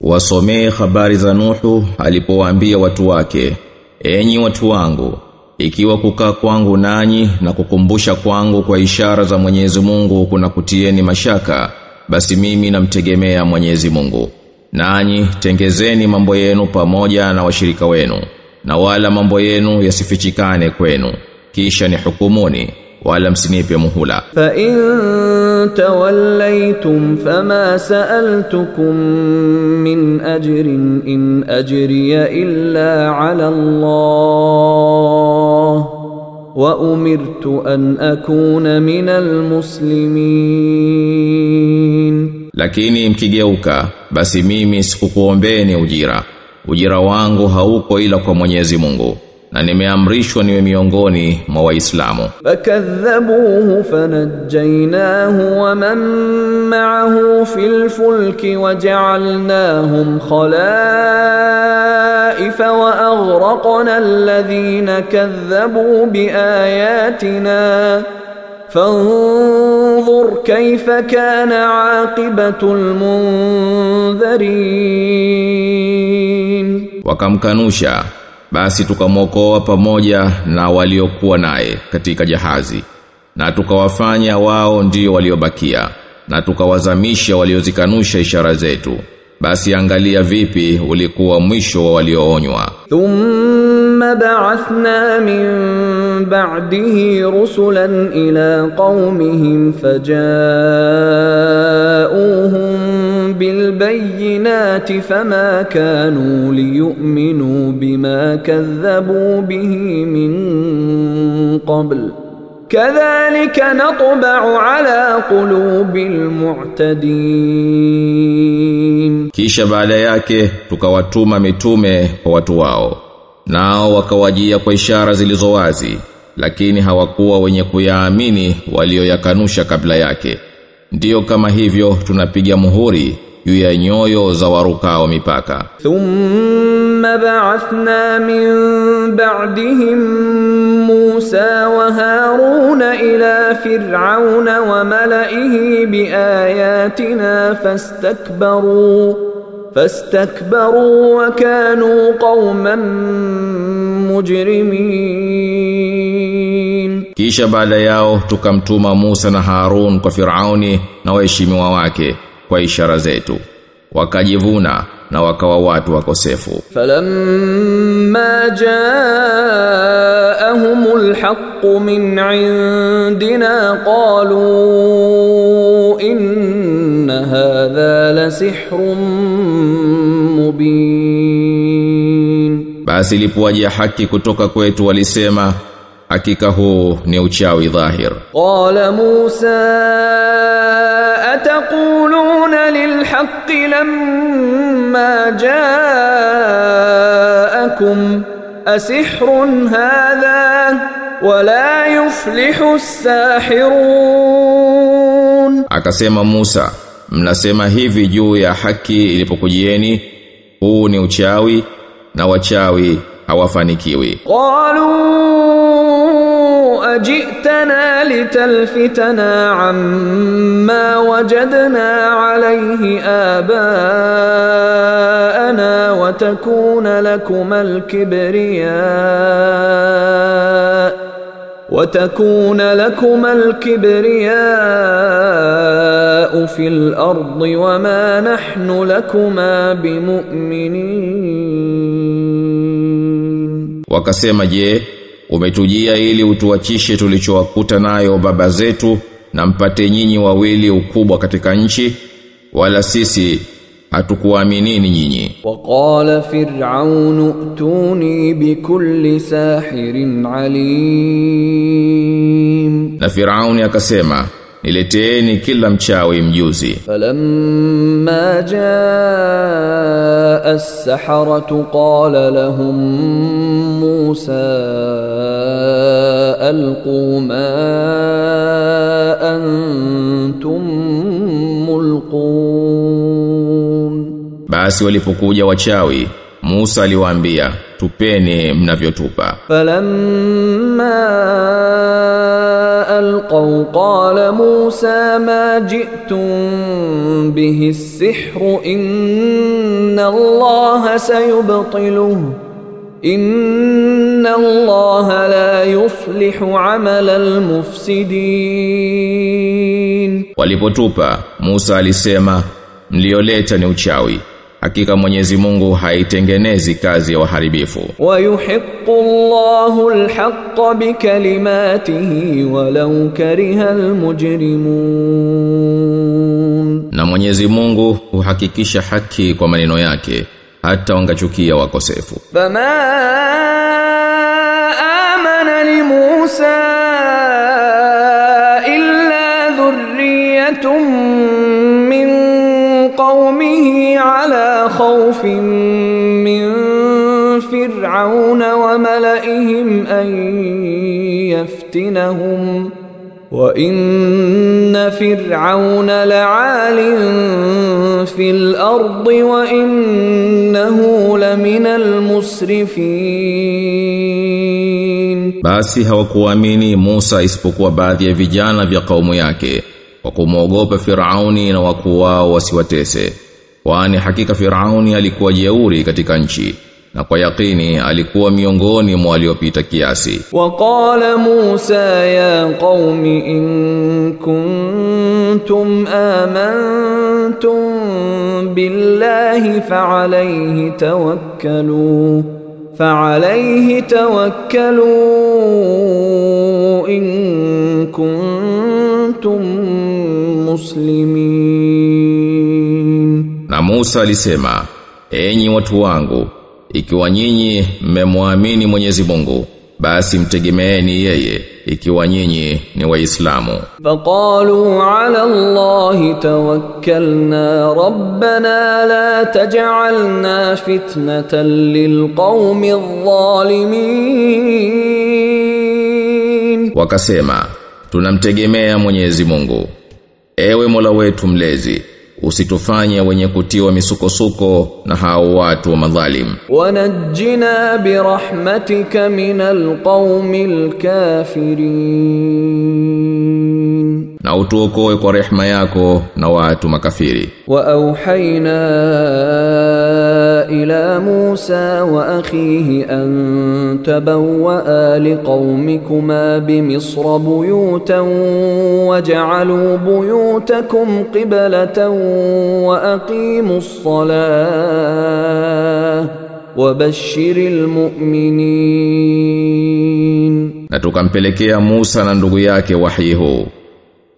S3: Wasomee habari za Nuhu alipowaambia watu wake, enyi watu wangu, ikiwa kukaa kwangu nanyi na kukumbusha kwangu kwa ishara za Mwenyezi Mungu kuna kutieni mashaka, basi mimi namtegemea Mwenyezi Mungu. Nanyi tengezeni mambo yenu pamoja na washirika wenu, na wala mambo yenu yasifichikane kwenu, kisha ni hukumuni, wala msinipe muhula.
S2: Fa in tawallaytum fama sa'altukum min ajrin in ajriya illa ala Allah wa umirtu an akuna min almuslimin
S3: lakini mkigeuka basi mimi sikukuombeni ujira. Ujira wangu hauko ila kwa Mwenyezi Mungu. na nimeamrishwa niwe miongoni mwa waislamu
S2: fakadhabuhu fanajjaynahu wa man ma'ahu fil fulki waja'alnahum khalaifa wa aghraqna alladhina kadhabu biayatina fanzur kayfa kana aqibatu المنذرين
S3: وكم كانوشا basi tukamwokoa pamoja na waliokuwa naye katika jahazi na tukawafanya wao ndio waliobakia na tukawazamisha waliozikanusha ishara zetu. Basi angalia vipi ulikuwa mwisho wa walioonywa.
S2: Thumma ba'athna min ba'dihi rusulan ila qaumihim fajaa'uhum بالبينات فما كانوا ليؤمنوا بما كذبوا به من قبل كذلك نطبع على قلوب المعتدين
S3: Kisha baada yake tukawatuma mitume kwa watu wao. Nao wakawajia kwa ishara zilizo wazi, lakini hawakuwa wenye kuyaamini walioyakanusha kabla yake. Ndiyo kama hivyo tunapiga muhuri juu ya nyoyo za warukao mipaka.
S2: Thumma ba'athna min ba'dihim Musa wa Harun ila Fir'auna wa mala'ihi biayatina fastakbaru fastakbaru wa kanu qauman mujrimin.
S3: Kisha baada yao tukamtuma Musa na Harun kwa Firauni na waheshimiwa wake kwa ishara zetu wakajivuna na wakawa watu wakosefu.
S2: Falamma jaahumul haqq min indina qalu inna hadha la mubin.
S3: Basi ilipowajia haki kutoka kwetu walisema hakika huu ni uchawi dhahir.
S2: Qala musa ataquluna lilhaqqi lamma ja'akum? Asihrun hadha wala yuflihu as-sahirun.
S3: Akasema musa mnasema hivi juu ya haki ilipokujieni huu ni uchawi na wachawi hawafanikiwi.
S2: Qalu أجئتنا لتلفتنا عما وجدنا عليه آباءنا وتكون لكما الكبرياء وتكون لكما الكبرياء في الأرض وما نحن لكما بمؤمنين.
S3: Wakasema je, umetujia ili utuachishe tulichowakuta nayo baba zetu na mpate nyinyi wawili ukubwa katika nchi wala sisi hatukuaminini nyinyi.
S2: Waqala fir'aun tuni bikulli sahirin alim.
S3: Na firauni akasema nileteeni kila mchawi mjuzi.
S2: فلما جاء السحرة قال لهم موسى ألقوا ما أنتم ملقون
S3: Basi walipokuja wachawi, Musa aliwaambia tupeni mnavyotupa.
S2: Falamma alqaw qala Musa ma ji'tum bihi as-sihr inna Allah sayubtiluhu inna Allah la yuslihu amala al-mufsidin.
S3: Walipotupa Musa alisema mlioleta ni uchawi. Hakika Mwenyezi Mungu haitengenezi kazi ya waharibifu.
S2: Wa yuhiqqu Allahu al-haqqa bi kalimatihi walau kariha al-mujrimun.
S3: Na Mwenyezi Mungu huhakikisha haki kwa maneno yake hata wangachukia wakosefu.
S2: Fama amana li Musa وملئهم أن يفتنهم وإن فرعون لعال في الأرض وإنه لمن المسرفين
S3: Basi hawakuamini Musa isipokuwa baadhi ya vijana vya kaumu yake kwa kumwogopa Firauni na wakuu wao wasiwatese. Kwani hakika Firauni alikuwa jeuri katika nchi na kwa yakini alikuwa miongoni mwa waliopita kiasi.
S2: Waqala Musa ya qaumi in kuntum amantum billahi fa'alayhi tawakkalu fa'alayhi tawakkalu in kuntum muslimin.
S3: Na Musa alisema enyi watu wangu ikiwa nyinyi mmemwamini Mwenyezi Mungu basi mtegemeeni yeye ikiwa nyinyi ni waislamu.
S2: Faqalu ala allahi tawakkalna rabbana la taj'alna fitnatan lilqaumi adh-dhalimin
S3: wakasema tunamtegemea Mwenyezi Mungu. Ewe Mola wetu mlezi usitufanye wenye kutiwa misukosuko na hao watu wa madhalim.
S2: Wanajina birahmatika minal qaumil kafirin.
S3: Na utuokoe kwa rehma yako na watu makafiri.
S2: Wa auhaina إلى موسى وأخيه أن تبوأ لقومكما بمصر بيوتا وجعلوا بيوتكم قبلة وأقيموا الصلاة وبشر المؤمنين.
S3: Na tukampelekea Musa na ndugu yake wahi huu.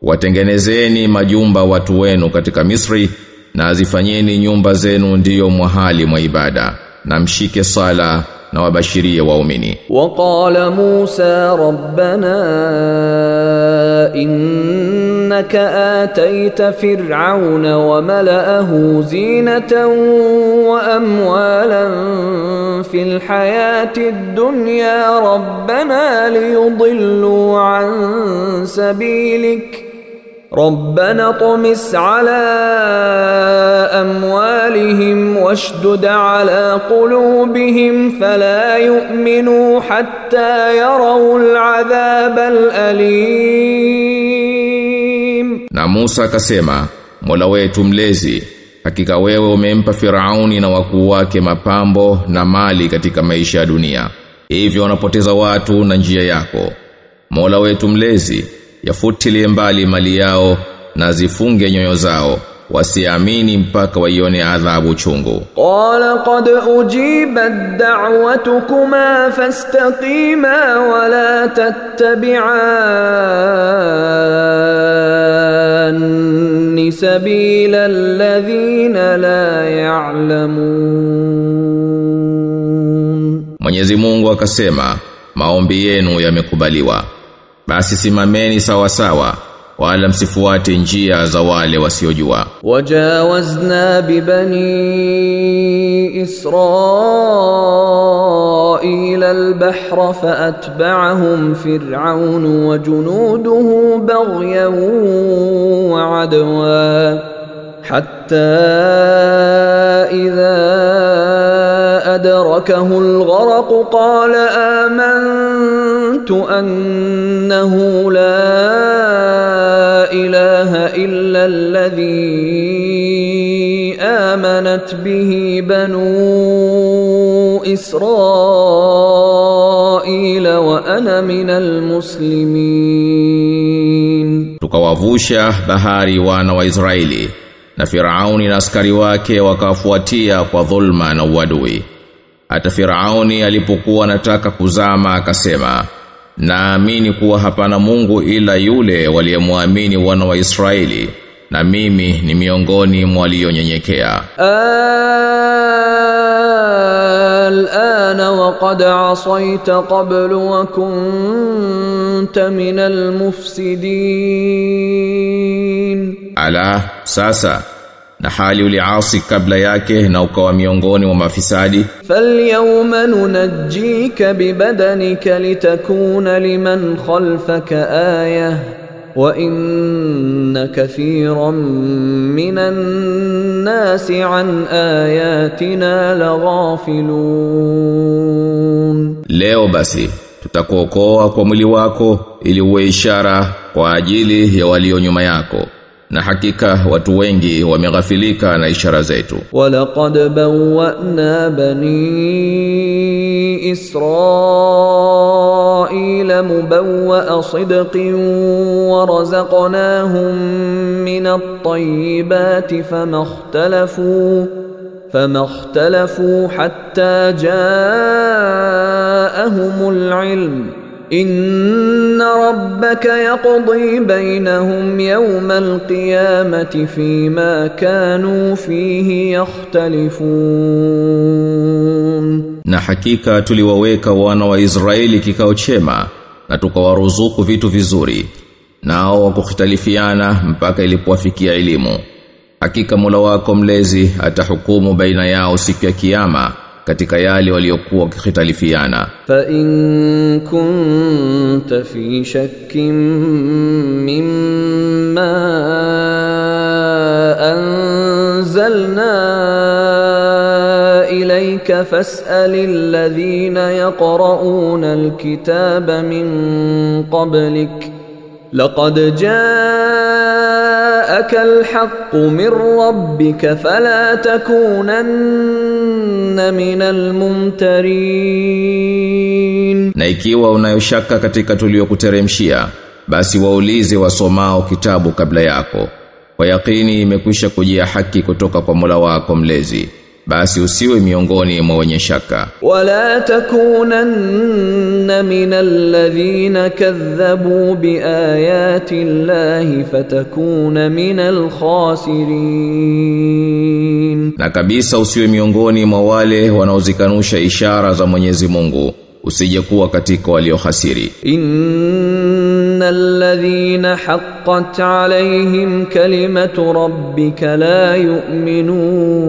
S3: Watengenezeni majumba watu wenu katika Misri na azifanyeni nyumba zenu ndiyo mwahali mwa ibada na mshike sala na wabashirie waumini
S2: وقال موسى ربنا إنك آتيت فرعون وملأه زينة وأموالا في الحياة الدنيا ربنا ليضلوا عن سبيلك ربنا طمس على أموالهم واشدد على قلوبهم فلا يؤمنوا حتى يروا العذاب الأليم
S3: na Musa akasema Mola wetu mlezi hakika wewe umempa Firauni na wakuu wake mapambo na mali katika maisha ya dunia hivyo wanapoteza watu na njia yako Mola wetu mlezi yafutilie mbali mali yao na zifunge nyoyo zao wasiamini mpaka waione adhabu chungu.
S2: Qala qad ujibat da'watukuma fastaqima wa la sabila alladhina la ya'lamun.
S3: Mwenyezi Mungu akasema maombi yenu yamekubaliwa basi simameni sawa sawa wala msifuate njia za wale wasiojua
S2: وجاوزنا ببني إسرائيل البحر فأتبعهم فرعون وجنوده بغيا وعدوا حتى إذا أدركه الغرق قال آمنت أنه لا إله إلا الذي آمنت به بنو إسرائيل وأنا من المسلمين
S3: تكوافوشا بهاري وأنا وإسرائيلي na Firauni na askari wake wakafuatia kwa. Hata Firauni alipokuwa anataka kuzama akasema, naamini kuwa hapana Mungu ila yule waliyemwamini wana wa Israeli na mimi ni miongoni mwa walionyenyekea.
S2: Al'ana wa qad asaita qablu wa kunta minal mufsidin.
S3: Ala sasa na hali uliasi kabla yake na ukawa miongoni mwa mafisadi.
S2: Falyawma nunajjika bibadanika litakuna liman khalfaka aya wa inna kathiran minan nasi an ayatina laghafilun.
S3: Leo basi tutakuokoa kwa mwili wako ili uwe ishara kwa ajili ya walio nyuma yako. na hakika watu wengi wameghafilika na ishara zetu
S2: ولقد بوأنا بني إسرائيل مبوأ صدق ورزقناهم من الطيبات فما اختلفوا فما اختلفوا حتى جاءهم Inna rabbaka yaqdi bainahum yawma alqiyamati fima kanu fihi yakhtalifun,
S3: na hakika tuliwaweka wana wa Israeli kikao chema na tukawaruzuku vitu vizuri nao wakukhitalifiana mpaka ilipowafikia elimu. Hakika Mola wako mlezi atahukumu baina yao siku ya Kiyama. katika yale waliokuwa wakikhitalifiana.
S2: فإن كنت في شك مما أنزلنا إليك فاسأل الذين يقرؤون الكتاب من قبلك laqad jaaka alhaq min rabbika fala takunanna minal mumtarin
S3: na ikiwa unayoshaka katika tuliyokuteremshia basi waulize wasomao kitabu kabla yako. Kwa yakini imekwisha kujia haki kutoka kwa mula wako mlezi basi usiwe miongoni mwa wenye shaka.
S2: Wala takunanna minalladhina kadhabu biayati llahi fatakuna minal khasirin.
S3: Na kabisa usiwe miongoni mwa wale wanaozikanusha ishara za Mwenyezi Mungu usije kuwa katika waliohasiri.
S2: Innal ladhina haqqat alaihim kalimatu rabbika la yu'minun.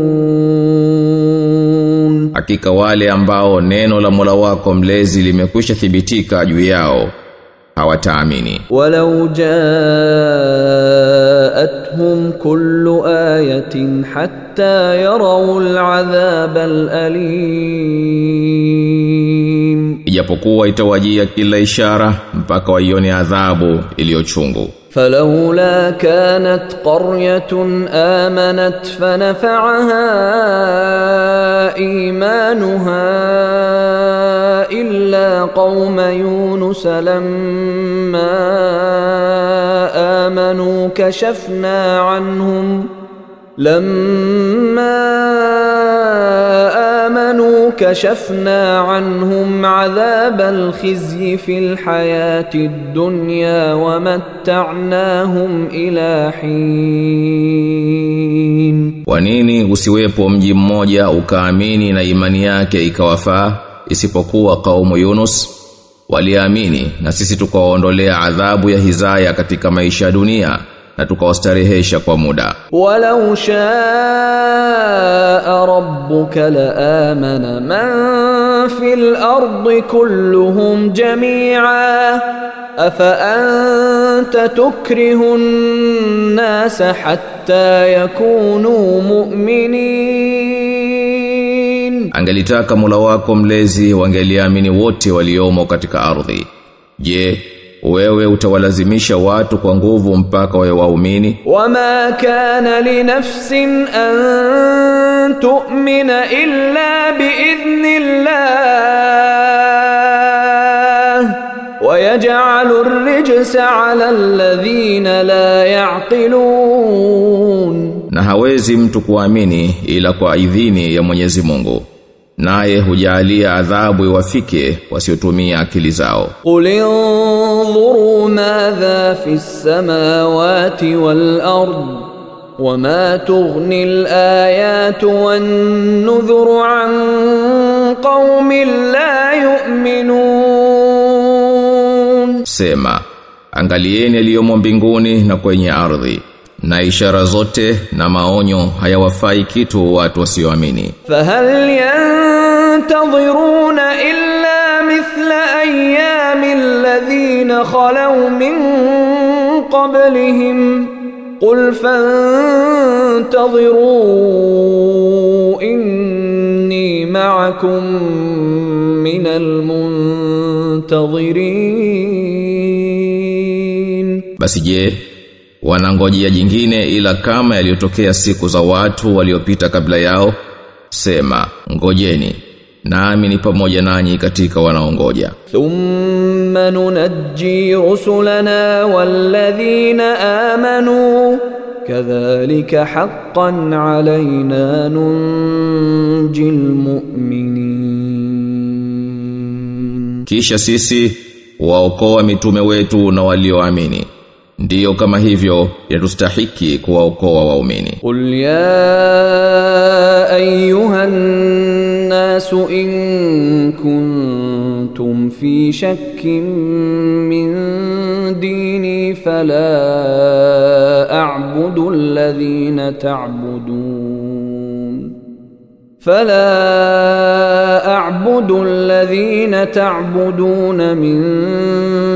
S3: Hakika wale ambao neno la Mola wako mlezi limekwisha thibitika juu yao hawataamini.
S2: Walau jaatuhum kullu ayatin hatta yarau al'adhaba al'alim.
S3: Ijapokuwa itawajia kila ishara mpaka waione adhabu iliyochungu.
S2: فلولا كانت قرية آمنت فنفعها إيمانها إلا قوم يونس لما آمنوا كشفنا عنهم lamma amanu kashafna anhum adhab alkhizyi fil hayati dunya wa matta'nahum ila hin,
S3: kwa nini usiwepo mji mmoja ukaamini na imani yake ikawafaa isipokuwa kaumu Yunus? Waliamini na sisi tukawaondolea adhabu ya hizaya katika maisha ya dunia na tukawastarehesha kwa muda.
S2: Walau shaa rabbuka laamana man fil ardi kulluhum jami'a afa anta tukrihu an-nasa hatta yakunu mu'minin.
S3: Angelitaka mula wako mlezi wangeliamini wote waliomo katika ardhi. Je wewe utawalazimisha watu kwa nguvu mpaka wawe waumini?
S2: Wama kana linafsin an tu'mina illa biidhnillah wayaj'alu ar-rijsa 'ala alladhina la ya'qilun.
S3: Na hawezi mtu kuamini ila kwa idhini ya Mwenyezi Mungu Naye hujalia adhabu iwafike wasiotumia akili zao.
S2: قل انظروا ماذا في السماوات والأرض وما تغني الآيات والنذر عن قوم لا يؤمنون
S3: Sema, angalieni yaliyomo mbinguni na kwenye ardhi. na ishara zote na maonyo hayawafai kitu watu wasioamini.
S2: Fahal yantadhiruna illa mithla ayami alladhina khalaw min qablihim. Qul fantadhiru inni ma'akum minal muntadhirin.
S3: Basi je wanangojea jingine ila kama yaliyotokea siku za watu waliopita kabla yao sema ngojeni nami ni pamoja nanyi katika wanaongoja.
S2: Thumma nunajji rusulana walladhina amanu kadhalika haqqan alaina nunjil mu'minin
S3: kisha sisi waokoa mitume wetu na walioamini. wa Ndiyo kama hivyo yatustahiki kuwaokoa waumini.
S2: قل يا أيها الناس إن كنتم في شك من ديني فلا أعبد الذين تعبدون فلا أعبد الذين تعبدون من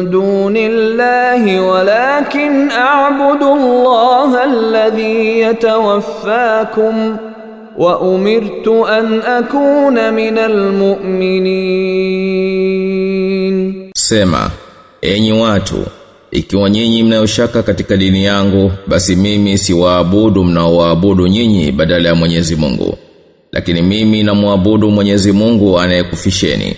S2: دون الله ولكن أعبد الله الذي يتوفاكم وأمرت أن أكون من المؤمنين
S3: Sema, enyi watu, ikiwa nyinyi mnayoshaka katika dini yangu, basi mimi siwaabudu mnaoabudu nyinyi badala ya Mwenyezi Mungu. lakini mimi namwabudu Mwenyezi Mungu anayekufisheni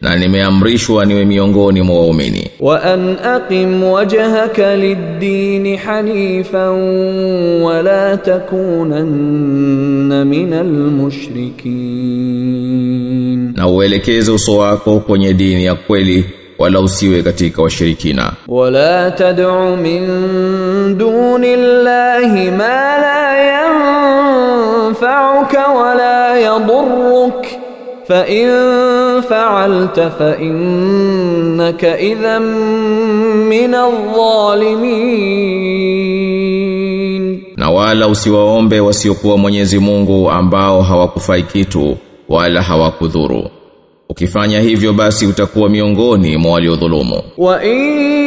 S3: na nimeamrishwa niwe miongoni mwa waumini.
S2: Wa an aqim wajhaka lid-din hanifan wa la takunanna minal mushrikin.
S3: Na uelekeze uso wako kwenye dini ya kweli wala usiwe katika washirikina.
S2: Wala tad'u min duni ma la yanfa'uka wala يضرك فإن فعلت فإنك إذا من الظالمين
S3: Na wala usiwaombe wasiokuwa Mwenyezi Mungu ambao hawakufai kitu wala hawakudhuru. Ukifanya hivyo basi utakuwa miongoni mwa waliodhulumu.
S2: وإن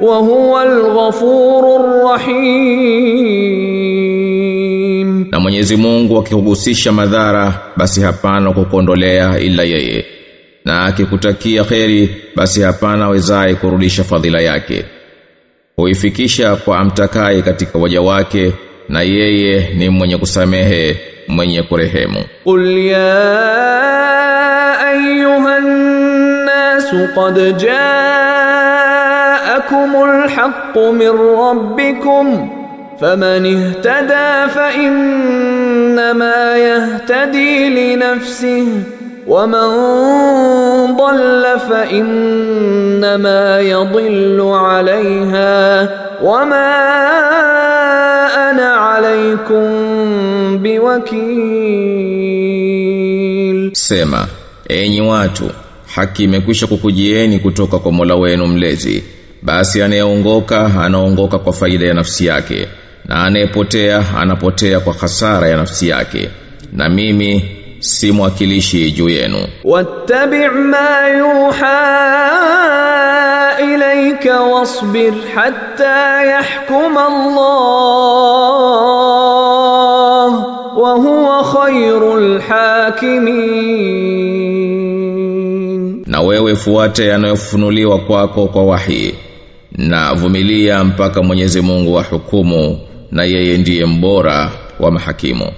S2: wa huwa al-ghafurur rahim,
S3: na Mwenyezi Mungu akikuhusisha madhara basi hapana kukuondolea ila yeye, na akikutakia kheri basi hapana wezaye kurudisha fadhila yake, huifikisha kwa amtakaye katika waja wake na yeye ni mwenye kusamehe mwenye kurehemu.
S2: Qul ya ayuha nas qad jaa الناس قد جاءكم الحق من ربكم فمن اهتدى فإنما يهتدي لنفسه ومن ضل فإنما يضل عليها وما أنا عليكم بوكيل
S3: Sema, enyi watu, haki imekwisha kukujieni kutoka kwa Mola wenu mlezi. basi anayeongoka anaongoka kwa faida ya nafsi yake na anayepotea anapotea kwa hasara ya nafsi yake. Na mimi si mwakilishi juu yenu.
S2: Wattabi' ma yuha ilayka wasbir hatta yahkuma Allah wa huwa khairul hakimin.
S3: Na wewe fuate yanayofunuliwa kwako kwa wahi. Na vumilia mpaka Mwenyezi Mungu hukumu na yeye ndiye mbora wa mahakimu.